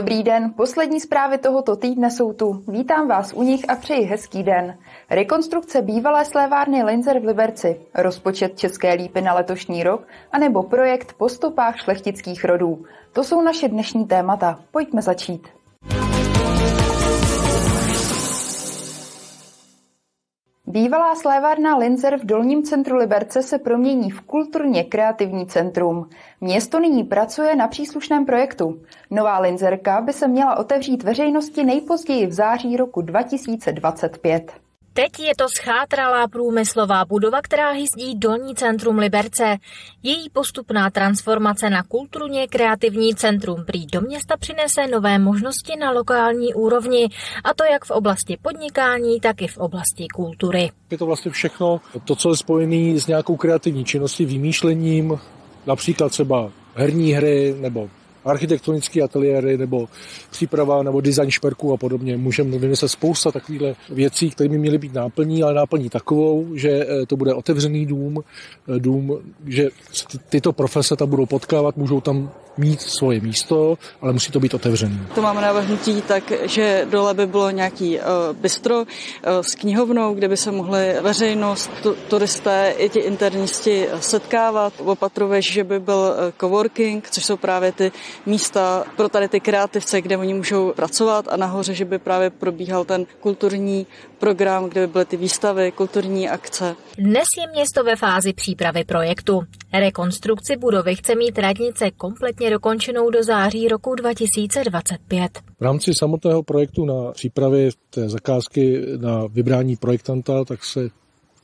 Dobrý den, poslední zprávy tohoto týdne jsou tu. Vítám vás u nich a přeji hezký den. Rekonstrukce bývalé slévárny Linzer v Liberci, rozpočet České lípy na letošní rok, anebo projekt po stopách šlechtických rodů. To jsou naše dnešní témata. Pojďme začít. Bývalá slévárna Linzer v dolním centru Liberce se promění v kulturně kreativní centrum. Město nyní pracuje na příslušném projektu. Nová Linzerka by se měla otevřít veřejnosti nejpozději v září roku 2025. Teď je to schátralá průmyslová budova, která hyzdí dolní centrum Liberce. Její postupná transformace na kulturně kreativní centrum prý do města přinese nové možnosti na lokální úrovni, a to jak v oblasti podnikání, tak i v oblasti kultury. Je to vlastně všechno to, co je spojené s nějakou kreativní činností, vymýšlením, například třeba herní hry nebo architektonické ateliéry nebo příprava nebo design šperků a podobně. Můžeme vymyslet spousta takových věcí, které by měly být náplní, ale náplní takovou, že eh, to bude otevřený dům, eh, dům, že tyto profese tam budou potkávat, můžou tam mít svoje místo, ale musí to být otevřený. To máme navrhnutí tak, že dole by bylo nějaký uh, bistro s knihovnou, kde by se mohly veřejnost, tu, turisté i ti internisti setkávat. Opatruješ, že by byl coworking, což jsou právě ty místa pro tady ty kreativce, kde oni můžou pracovat a nahoře, že by právě probíhal ten kulturní program, kde by byly ty výstavy, kulturní akce. Dnes je město ve fázi přípravy projektu. Rekonstrukci budovy chce mít radnice kompletně dokončenou do září roku 2025. V rámci samotného projektu na přípravě té zakázky na vybrání projektanta, tak se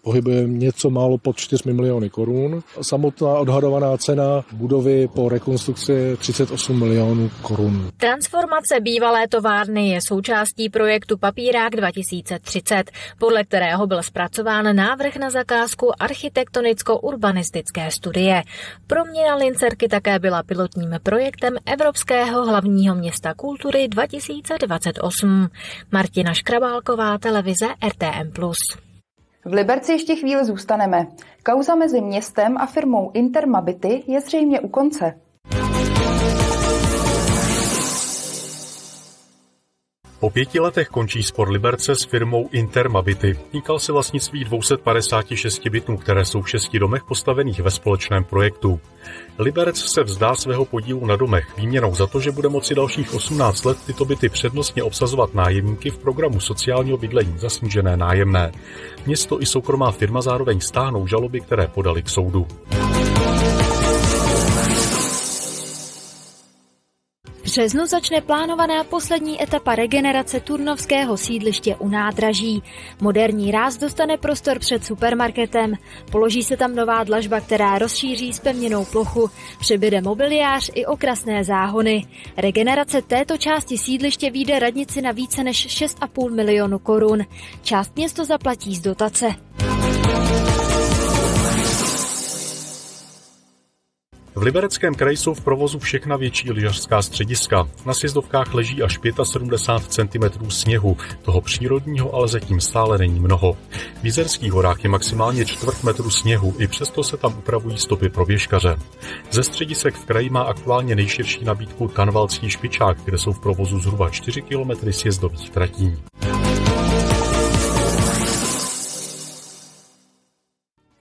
pohybuje něco málo pod 4 miliony korun. Samotná odhadovaná cena budovy po rekonstrukci je 38 milionů korun. Transformace bývalé továrny je součástí projektu Papírák 2030, podle kterého byl zpracován návrh na zakázku architektonicko-urbanistické studie. Proměna Lincerky také byla pilotním projektem Evropského hlavního města kultury 2028. Martina Škrabálková, televize RTM+. V Liberci ještě chvíli zůstaneme. Kauza mezi městem a firmou Intermabity je zřejmě u konce. Po pěti letech končí spor Liberce s firmou Intermabity. Týkal se vlastnictví 256 bytů, které jsou v šesti domech postavených ve společném projektu. Liberec se vzdá svého podílu na domech výměnou za to, že bude moci dalších 18 let tyto byty přednostně obsazovat nájemníky v programu sociálního bydlení za snížené nájemné. Město i soukromá firma zároveň stáhnou žaloby, které podali k soudu. Březnu začne plánovaná poslední etapa regenerace turnovského sídliště u nádraží. Moderní ráz dostane prostor před supermarketem. Položí se tam nová dlažba, která rozšíří spevněnou plochu. Přibyde mobiliář i okrasné záhony. Regenerace této části sídliště výjde radnici na více než 6,5 milionu korun. Část město zaplatí z dotace. V Libereckém kraji jsou v provozu všechna větší lyžařská střediska. Na sjezdovkách leží až 75 cm sněhu, toho přírodního ale zatím stále není mnoho. V Jizerských horách je maximálně čtvrt metru sněhu, i přesto se tam upravují stopy pro běžkaře. Ze středisek v kraji má aktuálně nejširší nabídku Tanvalský špičák, kde jsou v provozu zhruba 4 km sjezdových tratí.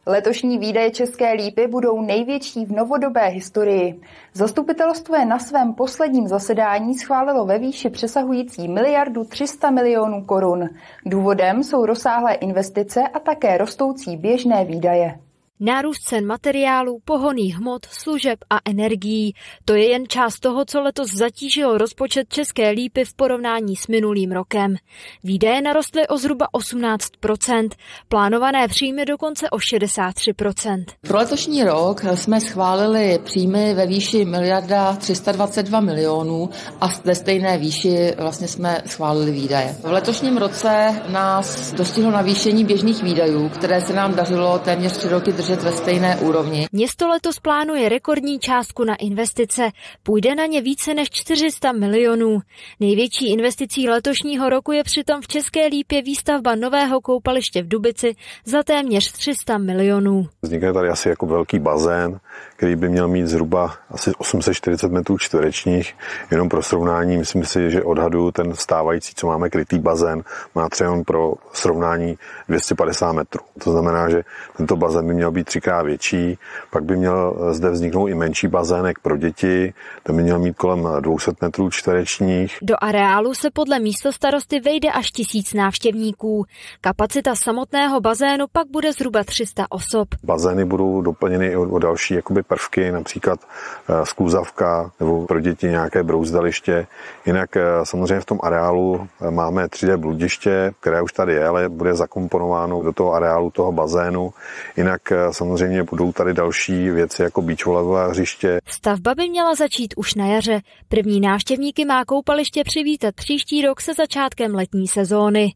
Letošní výdaje České lípy budou největší v novodobé historii. Zastupitelstvo je na svém posledním zasedání schválilo ve výši přesahující miliardu 300 milionů korun. Důvodem jsou rozsáhlé investice a také rostoucí běžné výdaje. Nárůst cen materiálů, pohoných hmot, služeb a energií. To je jen část toho, co letos zatížilo rozpočet České lípy v porovnání s minulým rokem. Výdaje narostly o zhruba 18%, plánované příjmy dokonce o 63%. Pro letošní rok jsme schválili příjmy ve výši miliarda 322 milionů a ve stejné výši vlastně jsme schválili výdaje. V letošním roce nás dostihlo navýšení běžných výdajů, které se nám dařilo téměř tři roky držet udržet ve stejné úrovni. Město letos plánuje rekordní částku na investice. Půjde na ně více než 400 milionů. Největší investicí letošního roku je přitom v České Lípě výstavba nového koupaliště v Dubici za téměř 300 milionů. Vznikne tady asi jako velký bazén, který by měl mít zhruba asi 840 metrů čtverečních. Jenom pro srovnání, myslím si, že odhadu ten stávající, co máme krytý bazén, má třeba pro srovnání 250 metrů. To znamená, že tento bazén by měl být třikrát větší, pak by měl zde vzniknout i menší bazének pro děti, ten by měl mít kolem 200 metrů čtverečních. Do areálu se podle místo starosty vejde až tisíc návštěvníků. Kapacita samotného bazénu pak bude zhruba 300 osob. Bazény budou doplněny i o, další jakoby prvky, například eh, skluzavka nebo pro děti nějaké brouzdaliště. Jinak eh, samozřejmě v tom areálu eh, máme 3D bludiště, které už tady je, ale bude zakomponováno do toho areálu toho bazénu. Jinak samozřejmě budou tady další věci jako beachvolejové hřiště. Stavba by měla začít už na jaře. První návštěvníky má koupaliště přivítat příští rok se začátkem letní sezóny.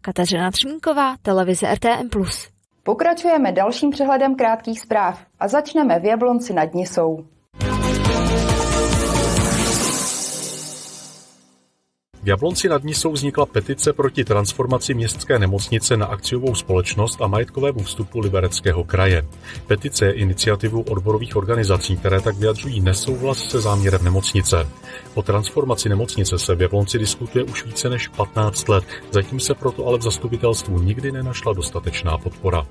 Kateřina Třmínková, televize RTM+. Pokračujeme dalším přehledem krátkých zpráv a začneme v Jablonci nad Nisou. V Jablonci nad Nisou vznikla petice proti transformaci městské nemocnice na akciovou společnost a majetkovému vstupu Libereckého kraje. Petice je iniciativou odborových organizací, které tak vyjadřují nesouhlas se záměrem nemocnice. O transformaci nemocnice se v Jablonci diskutuje už více než 15 let, zatím se proto ale v zastupitelstvu nikdy nenašla dostatečná podpora.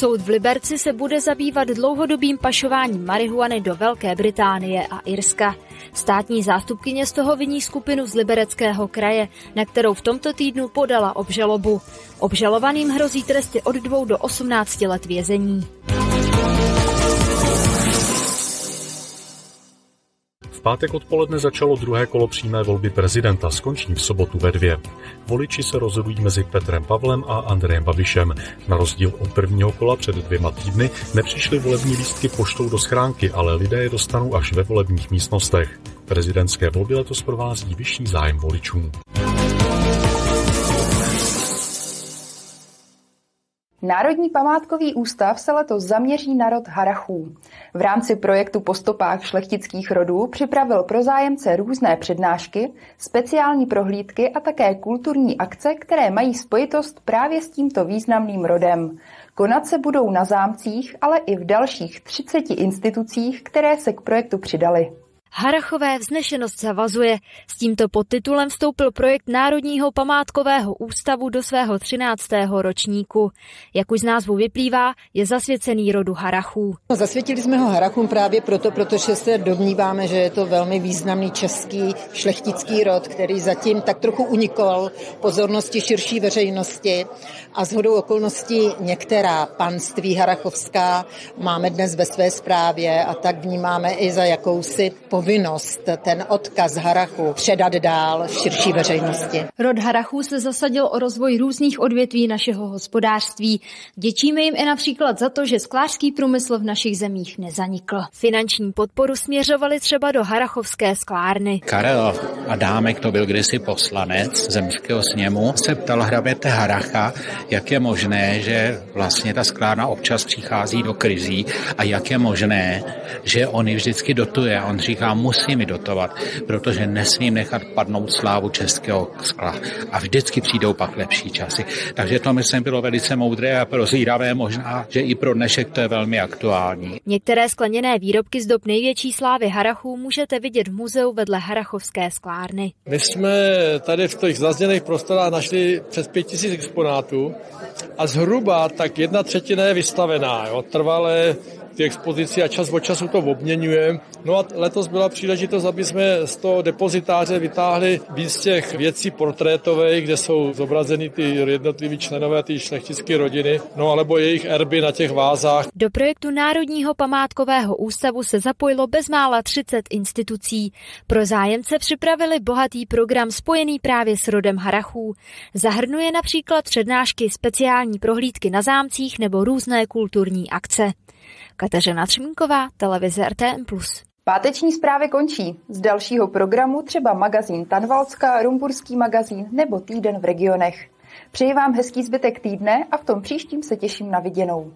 Soud v Liberci se bude zabývat dlouhodobým pašováním marihuany do Velké Británie a Irska. Státní zástupkyně z toho viní skupinu z Libereckého kraje, na kterou v tomto týdnu podala obžalobu. Obžalovaným hrozí tresty od 2 do 18 let vězení. Pátek odpoledne začalo druhé kolo přímé volby prezidenta, skončí v sobotu ve dvě. Voliči se rozhodují mezi Petrem Pavlem a Andrejem Babišem. Na rozdíl od prvního kola před dvěma týdny nepřišly volební lístky poštou do schránky, ale lidé je dostanou až ve volebních místnostech. Prezidentské volby letos provází vyšší zájem voličů. Národní památkový ústav se letos zaměří na rod Harachů. V rámci projektu Po stopách šlechtických rodů připravil pro zájemce různé přednášky, speciální prohlídky a také kulturní akce, které mají spojitost právě s tímto významným rodem. Konat se budou na zámcích, ale i v dalších 30 institucích, které se k projektu přidali. Harachové vznešenost zavazuje. S tímto podtitulem vstoupil projekt Národního památkového ústavu do svého 13. ročníku. Jak už z názvu vyplývá, je zasvěcený rodu Harachů. No, zasvětili jsme ho Harachům právě proto, protože se domníváme, že je to velmi významný český šlechtický rod, který zatím tak trochu unikol pozornosti širší veřejnosti a shodou okolností některá panství harachovská máme dnes ve své správě a tak vnímáme i za jakousi povinnost ten odkaz Harachu předat dál v širší veřejnosti. Rod Harachů se zasadil o rozvoj různých odvětví našeho hospodářství. Děčíme jim i například za to, že sklářský průmysl v našich zemích nezanikl. Finanční podporu směřovali třeba do Harachovské sklárny. Karel Adámek, to byl kdysi poslanec zemského sněmu, se ptal hraběte Haracha, jak je možné, že vlastně ta sklárna občas přichází do krizí a jak je možné, že on ji vždycky dotuje. On říká, musí mi dotovat, protože nesmím nechat padnout slávu českého skla. A vždycky přijdou pak lepší časy. Takže to myslím bylo velice moudré a prozíravé možná, že i pro dnešek to je velmi aktuální. Některé skleněné výrobky z dob největší slávy Harachů můžete vidět v muzeu vedle Harachovské sklárny. My jsme tady v těch zazněných prostorách našli přes 5000 exponátů a zhruba tak jedna třetina je vystavená. Jo. Trvalé ty expozici a čas od času to obměňujeme. No a letos byla příležitost, aby jsme z toho depozitáře vytáhli víc těch věcí portrétových, kde jsou zobrazeny ty jednotliví členové ty šlechtické rodiny, no alebo jejich erby na těch vázách. Do projektu Národního památkového ústavu se zapojilo bezmála 30 institucí. Pro zájemce připravili bohatý program spojený právě s rodem Harachů. Zahrnuje například přednášky, speciální prohlídky na zámcích nebo různé kulturní akce. Kateřina Třmínková, televize RTM+. Páteční zprávy končí. Z dalšího programu třeba magazín Tanvalska, Rumburský magazín nebo Týden v regionech. Přeji vám hezký zbytek týdne a v tom příštím se těším na viděnou.